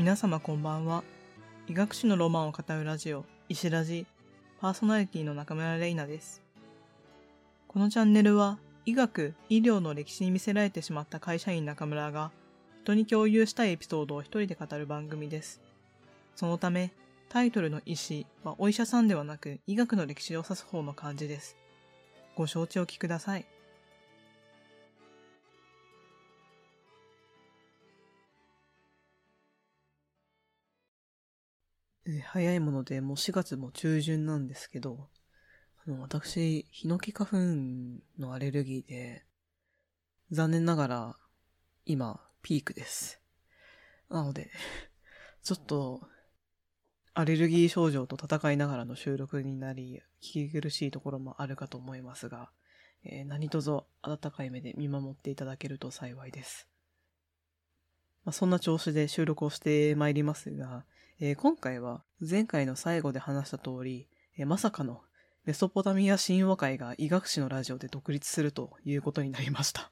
皆様こんばんは。医学史のロマンを語るラジオ、石ラジ、パーソナリティの中村玲奈です。このチャンネルは、医学、医療の歴史に見せられてしまった会社員中村が、人に共有したいエピソードを一人で語る番組です。そのため、タイトルの医師はお医者さんではなく医学の歴史を指す方の漢字です。ご承知おきください。早いものでもう4月も中旬なんですけど、あの、私、ヒノキ花粉のアレルギーで、残念ながら、今、ピークです。なので、ちょっと、アレルギー症状と戦いながらの収録になり、聞き苦しいところもあるかと思いますが、えー、何卒温かい目で見守っていただけると幸いです。まあ、そんな調子で収録をしてまいりますが、えー、今回は前回の最後で話した通り、えー、まさかのメソポタミア神話会が医学史のラジオで独立するということになりました。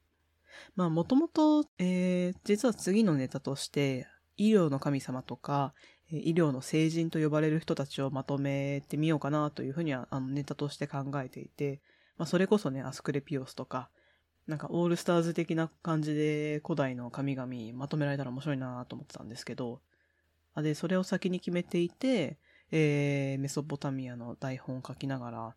まあもともと、えー、実は次のネタとして、医療の神様とか、医療の聖人と呼ばれる人たちをまとめてみようかなというふうにはあのネタとして考えていて、まあそれこそね、アスクレピオスとか、なんかオールスターズ的な感じで古代の神々まとめられたら面白いなと思ってたんですけど、で、それを先に決めていて、えー、メソポタミアの台本を書きながら、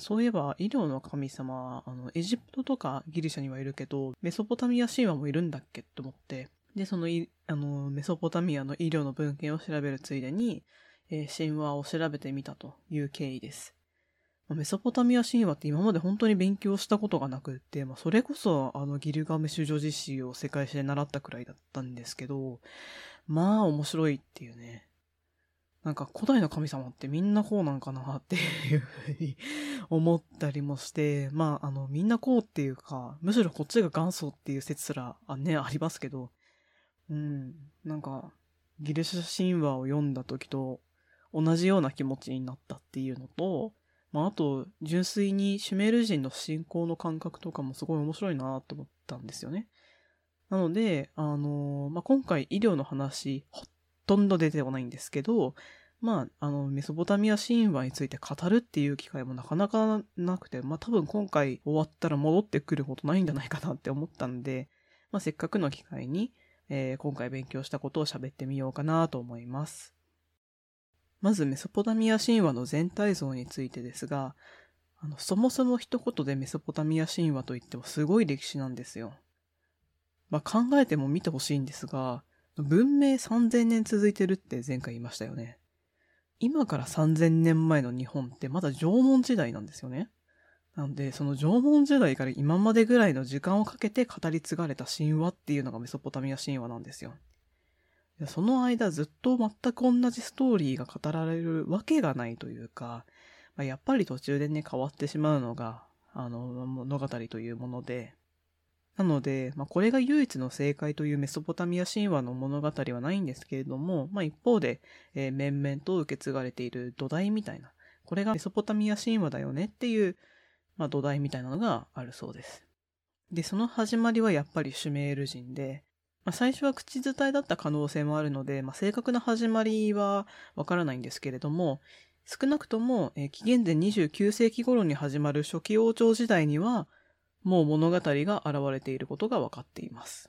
そういえば医療の神様、あの、エジプトとかギリシャにはいるけど、メソポタミア神話もいるんだっけと思って、で、そのあの、メソポタミアの医療の文献を調べるついでに、えー、神話を調べてみたという経緯です。メソポタミア神話って今まで本当に勉強したことがなくって、まあ、それこそあのギルガメシュ女子史を世界史で習ったくらいだったんですけど、まあ面白いっていうね。なんか古代の神様ってみんなこうなんかなっていうふうに 思ったりもして、まああのみんなこうっていうか、むしろこっちが元祖っていう説すらあね、ありますけど、うん、なんかギリシャ神話を読んだ時と同じような気持ちになったっていうのと、まあ、あと、純粋にシュメール人の信仰の感覚とかもすごい面白いなと思ったんですよね。なので、あの、まあ、今回医療の話、ほとんど出てこないんですけど、まあ、あの、メソポタミア神話について語るっていう機会もなかなかなくて、まあ、多分今回終わったら戻ってくることないんじゃないかなって思ったんで、まあ、せっかくの機会に、えー、今回勉強したことを喋ってみようかなと思います。まずメソポタミア神話の全体像についてですが、あの、そもそも一言でメソポタミア神話といってもすごい歴史なんですよ。まあ、考えても見てほしいんですが、文明3000年続いてるって前回言いましたよね。今から3000年前の日本ってまだ縄文時代なんですよね。なんで、その縄文時代から今までぐらいの時間をかけて語り継がれた神話っていうのがメソポタミア神話なんですよ。その間ずっと全く同じストーリーが語られるわけがないというか、やっぱり途中でね、変わってしまうのが、あの、物語というもので、なので、まあ、これが唯一の正解というメソポタミア神話の物語はないんですけれども、まあ、一方で、えー、面々と受け継がれている土台みたいな、これがメソポタミア神話だよねっていう、まあ、土台みたいなのがあるそうです。で、その始まりはやっぱりシュメール人で、まあ、最初は口伝えだった可能性もあるので、まあ、正確な始まりはわからないんですけれども、少なくとも、えー、紀元前29世紀頃に始まる初期王朝時代には、もう物語が現れていることが分かっています。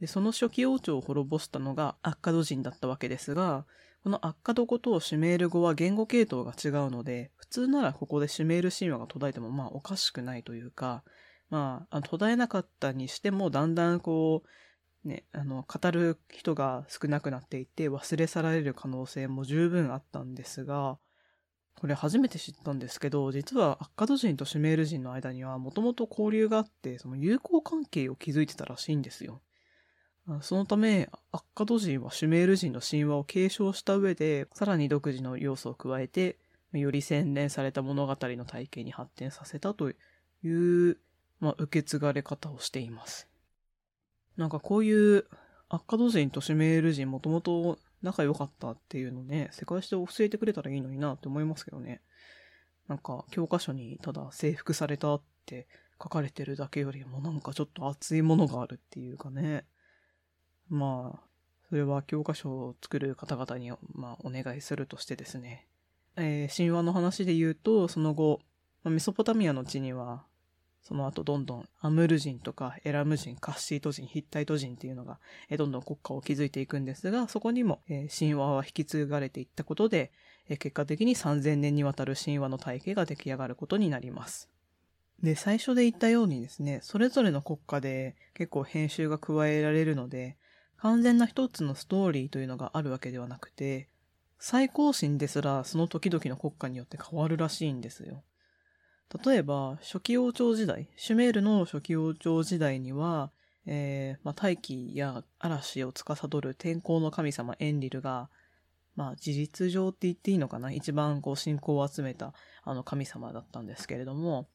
でその初期王朝を滅ぼしたのがアッカド人だったわけですが、このアッカド語とシュメール語は言語系統が違うので、普通ならここでシュメール神話が途絶えてもまあおかしくないというか、まあ、途絶えなかったにしてもだんだんこう、ね、あの、語る人が少なくなっていて忘れ去られる可能性も十分あったんですが、これ初めて知ったんですけど、実はアッカド人とシュメール人の間にはもともと交流があって、その友好関係を築いてたらしいんですよ。そのため、アッカド人はシュメール人の神話を継承した上で、さらに独自の要素を加えて、より洗練された物語の体系に発展させたという、まあ、受け継がれ方をしています。なんかこういうアッカド人とシュメール人もともと仲良かったっていうのね、世界史で教えてくれたらいいのになって思いますけどね。なんか教科書にただ征服されたって書かれてるだけよりもなんかちょっと熱いものがあるっていうかね。まあ、それは教科書を作る方々に、まあ、お願いするとしてですね。えー、神話の話で言うと、その後、まあ、メソポタミアの地には、その後どんどんアムル人とかエラム人、カッシート人、ヒッタイト人っていうのが、え、どんどん国家を築いていくんですが、そこにも、え、神話は引き継がれていったことで、え、結果的に3000年にわたる神話の体系が出来上がることになります。で、最初で言ったようにですね、それぞれの国家で結構編集が加えられるので、完全な一つのストーリーというのがあるわけではなくて、最高神ですらその時々の国家によって変わるらしいんですよ。例えば、初期王朝時代、シュメールの初期王朝時代には、えー、まあ、大気や嵐を司る天候の神様エンリルが、まあ、事実上って言っていいのかな？一番こう信仰を集めたあの神様だったんですけれども、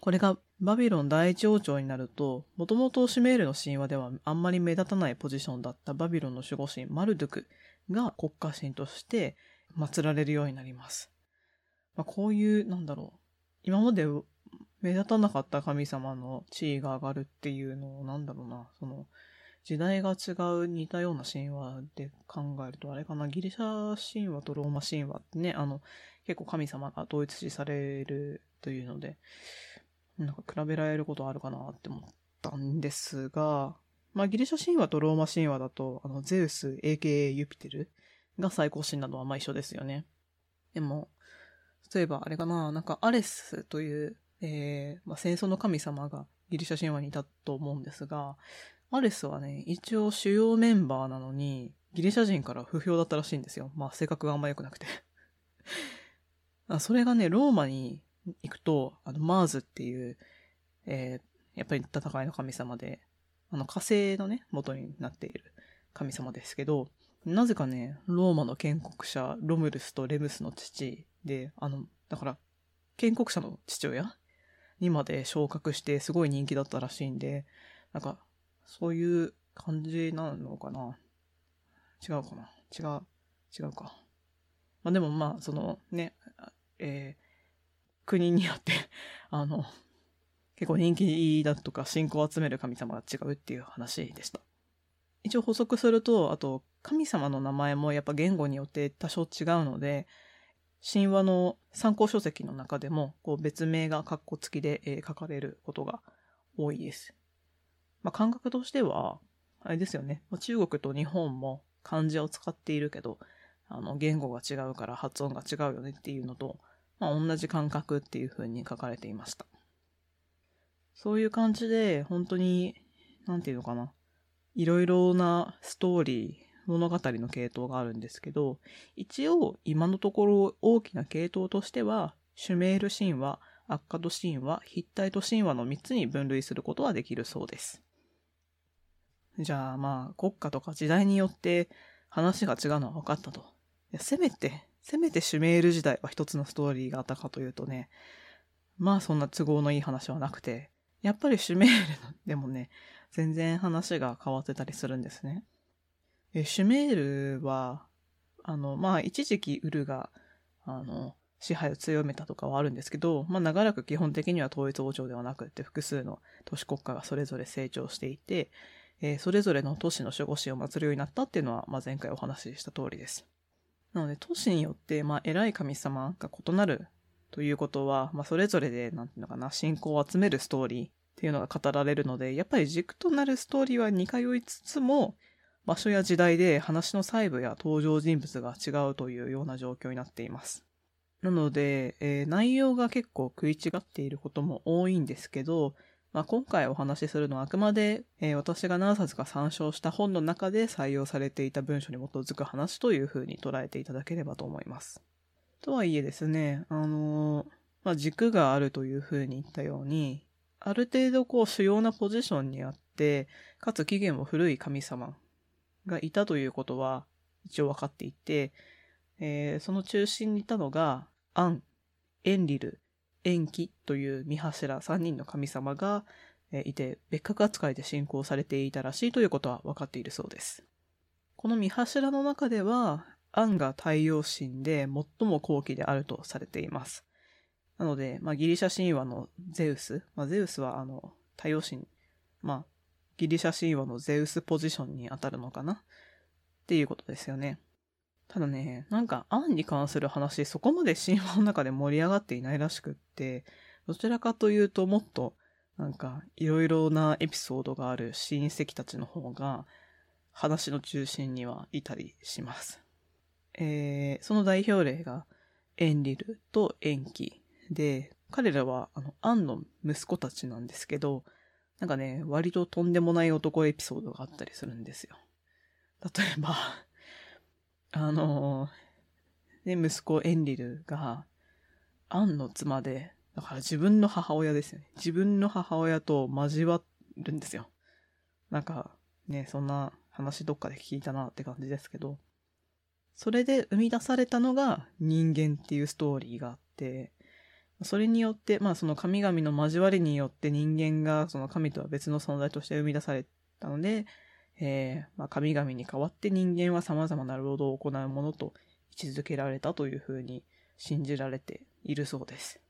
これがバビロン第一王朝になると、もともとシュメールの神話ではあんまり目立たないポジションだったバビロンの守護神マルドゥクが国家神として祀られるようになります。まあ、こういう、なんだろう、今まで目立たなかった神様の地位が上がるっていうのを、なんだろうな、その、時代が違う似たような神話で考えると、あれかな、ギリシャ神話とローマ神話ってね、あの、結構神様が統一視されるというので、なんか比べられることあるかなって思ったんですが、まあギリシャ神話とローマ神話だと、あの、ゼウス、AKA ユピテルが最高神なのはまあ一緒ですよね。でも、例えばあれかな、なんかアレスという、えー、まあ、戦争の神様がギリシャ神話にいたと思うんですが、アレスはね、一応主要メンバーなのに、ギリシャ人から不評だったらしいんですよ。まあ性格があんま良くなくて それがね、ローマに行くと、あの、マーズっていう、えー、やっぱり戦いの神様で、あの、火星のね、元になっている神様ですけど、なぜかね、ローマの建国者、ロムルスとレムスの父で、あの、だから、建国者の父親にまで昇格してすごい人気だったらしいんで、なんか、そういう感じなのかな違うかな違う、違うか。まあでもまあ、そのね、えー、国によって あの、結構人気だとか信仰を集める神様が違うっていう話でした。一応補足すると、あと、神様の名前もやっぱ言語によって多少違うので、神話の参考書籍の中でも、こう別名が括弧付きで、え、書かれることが多いです。まあ、感覚としては、あれですよね。中国と日本も漢字を使っているけど、あの、言語が違うから発音が違うよねっていうのと、まあ、同じ感覚っていう風に書かれていました。そういう感じで、本当に、なんていうのかな。いろいろなストーリー、物語の系統があるんですけど、一応今のところ大きな系統としては、シュメール神話、アッカド神話、ヒッタイト神話の3つに分類することはできるそうです。じゃあまあ国家とか時代によって話が違うのは分かったと。いやせめてせめてシュメール時代は一つのストーリーがあったかというとね、まあそんな都合のいい話はなくて、やっぱりシュメールでもね、全然話が変わってたりするんですね。えシュメールは、あの、まあ一時期ウルが、あの、支配を強めたとかはあるんですけど、まあ長らく基本的には統一王朝ではなくて複数の都市国家がそれぞれ成長していて、えー、それぞれの都市の守護神を祀るようになったっていうのは、まあ前回お話しした通りです。なので、都市によって、まあ、偉い神様が異なるということは、まあ、それぞれで、なんていうのかな、信仰を集めるストーリーっていうのが語られるので、やっぱり軸となるストーリーは似通いつつも、場所や時代で話の細部や登場人物が違うというような状況になっています。なので、えー、内容が結構食い違っていることも多いんですけど、まあ、今回お話しするのはあくまで、えー、私が何冊か参照した本の中で採用されていた文章に基づく話というふうに捉えていただければと思います。とはいえですね、あのー、まあ、軸があるというふうに言ったように、ある程度こう主要なポジションにあって、かつ起源も古い神様がいたということは一応分かっていて、えー、その中心にいたのが、アン、エンリル、延期という三柱3人の神様がいて、別格扱いで信仰されていたらしいということは分かっているそうです。この三柱の中では、アンが太陽神で最も高貴であるとされています。なので、まあ、ギリシャ神話のゼウス、まあ、ゼウスはあの、太陽神、まあ、ギリシャ神話のゼウスポジションに当たるのかな？っていうことですよね。ただね、なんか、アンに関する話、そこまで神話の中で盛り上がっていないらしくって、どちらかというともっと、なんか、いろいろなエピソードがある親戚たちの方が、話の中心にはいたりします。えー、その代表例が、エンリルとエンキで、彼らは、あの、アンの息子たちなんですけど、なんかね、割ととんでもない男エピソードがあったりするんですよ。例えば あの、ね、息子エンリルが、アンの妻で、だから自分の母親ですよね。自分の母親と交わるんですよ。なんか、ね、そんな話どっかで聞いたなって感じですけど、それで生み出されたのが人間っていうストーリーがあって、それによって、まあその神々の交わりによって人間がその神とは別の存在として生み出されたので、えー、まあ、神々に代わって人間は様々な労働を行うものと位置づけられたというふうに信じられているそうです。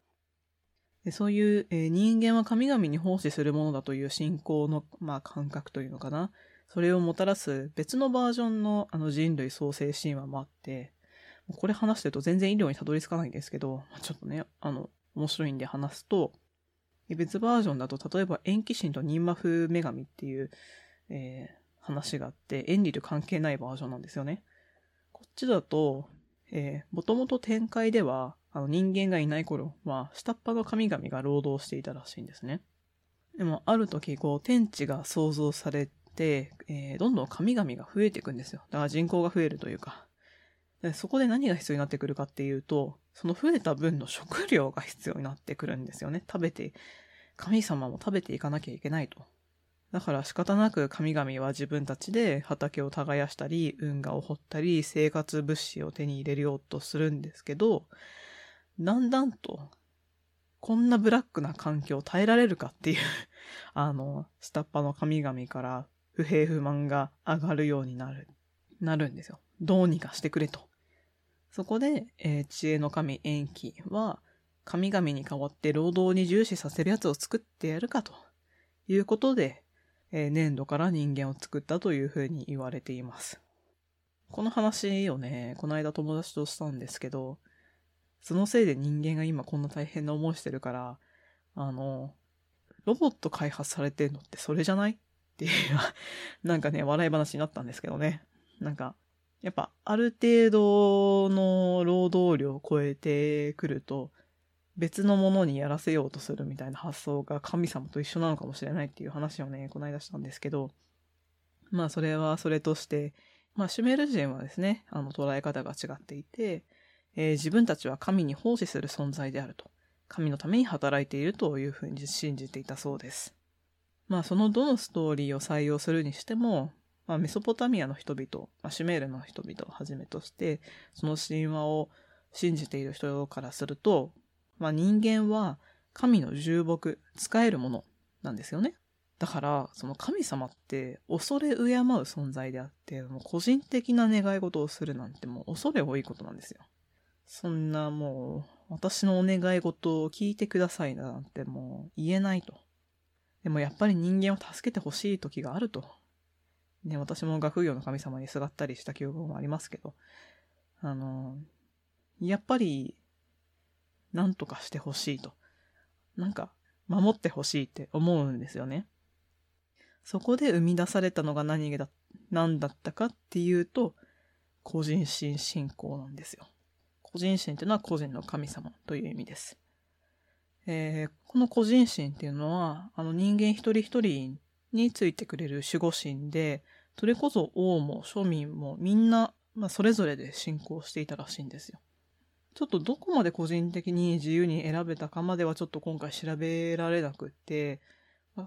でそういう、えー、人間は神々に奉仕するものだという信仰の、まあ、感覚というのかな。それをもたらす別のバージョンのあの人類創生神話もあって、これ話してると全然医療にたどり着かないんですけど、ちょっとね、あの、面白いんで話すと、別バージョンだと、例えば延期神とニンマフ女神っていう、えー、話があって、エンリル関係ないバージョンなんですよね。こっちだと、えー、もともと展開では、あの人間がいない頃は、下っ端の神々が労働していたらしいんですね。でも、ある時、こう、天地が創造されて、えー、どんどん神々が増えていくんですよ。だから人口が増えるというか。そこで何が必要になってくるかっていうと、その増えた分の食料が必要になってくるんですよね。食べて、神様も食べていかなきゃいけないと。だから仕方なく神々は自分たちで畑を耕したり、運河を掘ったり、生活物資を手に入れようとするんですけど、だんだんと、こんなブラックな環境を耐えられるかっていう あの、下っ端の神々から不平不満が上がるようになる、なるんですよ。どうにかしてくれと。そこで、えー、知恵の神延期は、神々に代わって労働に重視させるやつを作ってやるかということで、えー、粘土から人間を作ったというふうに言われています。この話をね、この間友達としたんですけど、そのせいで人間が今こんな大変な思いしてるから、あの、ロボット開発されてるのってそれじゃない？っていう、なんかね、笑い話になったんですけどね。なんか、やっぱある程度の労働量を超えてくると、別のものにやらせようとするみたいな発想が神様と一緒なのかもしれないっていう話をね、この間したんですけど、まあそれはそれとして、まあシュメール人はですね、あの捉え方が違っていて、えー、自分たちは神に奉仕する存在であると。神のために働いているというふうに信じていたそうです。まあそのどのストーリーを採用するにしても、まあ、メソポタミアの人々、まあ、シュメールの人々をはじめとして、その神話を信じている人からすると、まあ、人間は神の重木、使えるものなんですよね。だから、その神様って恐れ敬う存在であって、もう個人的な願い事をするなんてもう恐れ多いことなんですよ。そんなもう、私のお願い事を聞いてくださいなんてもう言えないと。でもやっぱり人間を助けてほしい時があると。ね、私も学業の神様にすがったりした記憶もありますけど、あの、やっぱり何とかしてほしいと。なんか、守ってほしいって思うんですよね。そこで生み出されたのが何だ、何だったかっていうと、個人心信仰なんですよ。個人心っていうのは個人の神様という意味です。えー、この個人心っていうのは、あの人間一人一人についてくれる守護神で、それこそ王も庶民もみんな、まあ、それぞれで信仰していたらしいんですよ。ちょっとどこまで個人的に自由に選べたかまではちょっと今回調べられなくって、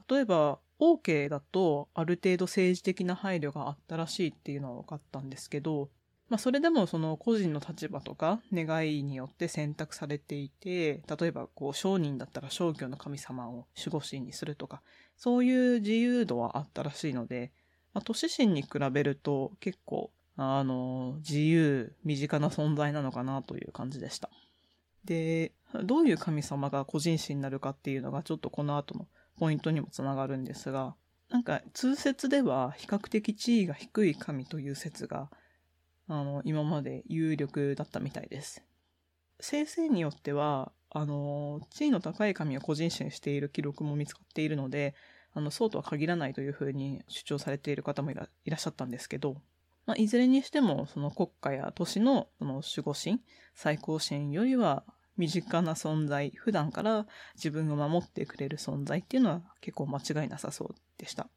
例えば、OK だとある程度政治的な配慮があったらしいっていうのは分かったんですけど、まあそれでもその個人の立場とか願いによって選択されていて、例えばこう商人だったら商業の神様を守護神にするとか、そういう自由度はあったらしいので、まあ、都市神に比べると結構あの、自由、身近な存在なのかなという感じでした。で、どういう神様が個人史になるかっていうのがちょっとこの後のポイントにもつながるんですが、なんか通説では比較的地位が低い神という説があの、今まで有力だったみたいです。先生によっては、あの、地位の高い神を個人視している記録も見つかっているので、あの、そうとは限らないというふうに主張されている方もいらいらっしゃったんですけど、まあ、いずれにしても、その国家や都市のその守護神、最高神よりは身近な存在、普段から自分を守ってくれる存在っていうのは結構間違いなさそうでした。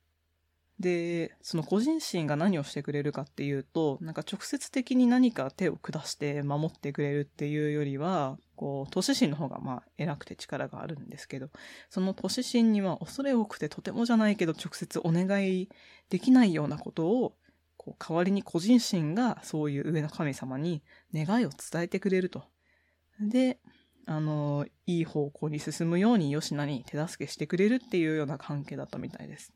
で、その個人心が何をしてくれるかっていうと、なんか直接的に何か手を下して守ってくれるっていうよりは、こう、都市心の方がまあ偉くて力があるんですけど、その都市心には恐れ多くてとてもじゃないけど直接お願いできないようなことを、こう、代わりに個人心がそういう上の神様に願いを伝えてくれると。で、あの、いい方向に進むように吉名に手助けしてくれるっていうような関係だったみたいです。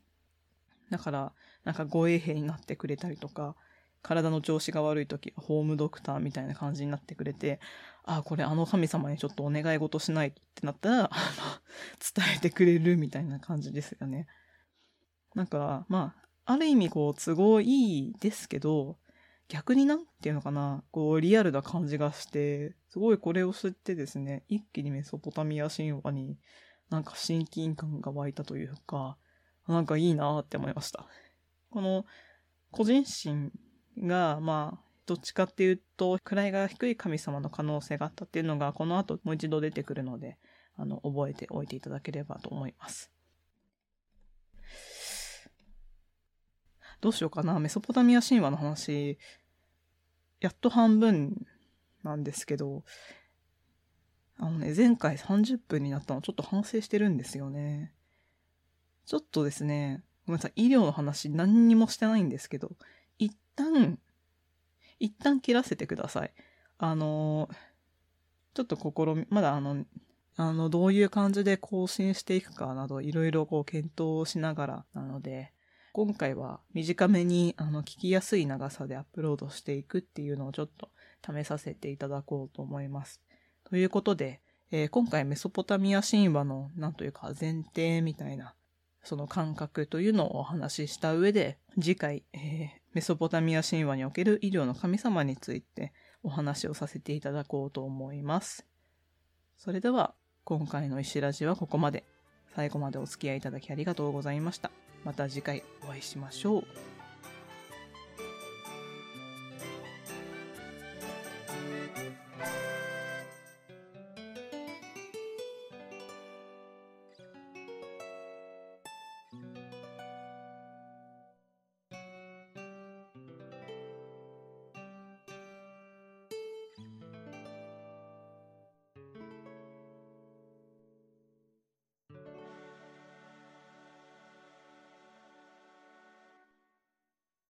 だから、なんか護衛兵になってくれたりとか、体の調子が悪い時ホームドクターみたいな感じになってくれて、ああ、これあの神様にちょっとお願い事しないってなったら、伝えてくれるみたいな感じですよね。なんか、まあ、ある意味こう都合いいですけど、逆になんていうのかな、こうリアルな感じがして、すごいこれを知ってですね、一気にメソポタミア神話になんか親近感が湧いたというか、なんかいいなって思いました。この個人心が、まあ、どっちかっていうと、位が低い神様の可能性があったっていうのが、この後もう一度出てくるので、あの、覚えておいていただければと思います。どうしようかな。メソポタミア神話の話、やっと半分なんですけど、あのね、前回30分になったのちょっと反省してるんですよね。ちょっとですね、ごめんなさい、医療の話何にもしてないんですけど、一旦、一旦切らせてください。あの、ちょっと試み、まだあの、あの、どういう感じで更新していくかなど、いろいろこう検討しながらなので、今回は短めに、あの、聞きやすい長さでアップロードしていくっていうのをちょっと試させていただこうと思います。ということで、えー今回メソポタミア神話の、なんというか前提みたいな、その感覚というのをお話しした上で、次回、えーメソポタミア神話における医療の神様についてお話をさせていただこうと思います。それでは、今回の石ラジはここまで。最後までお付き合いいただきありがとうございました。また次回お会いしましょう。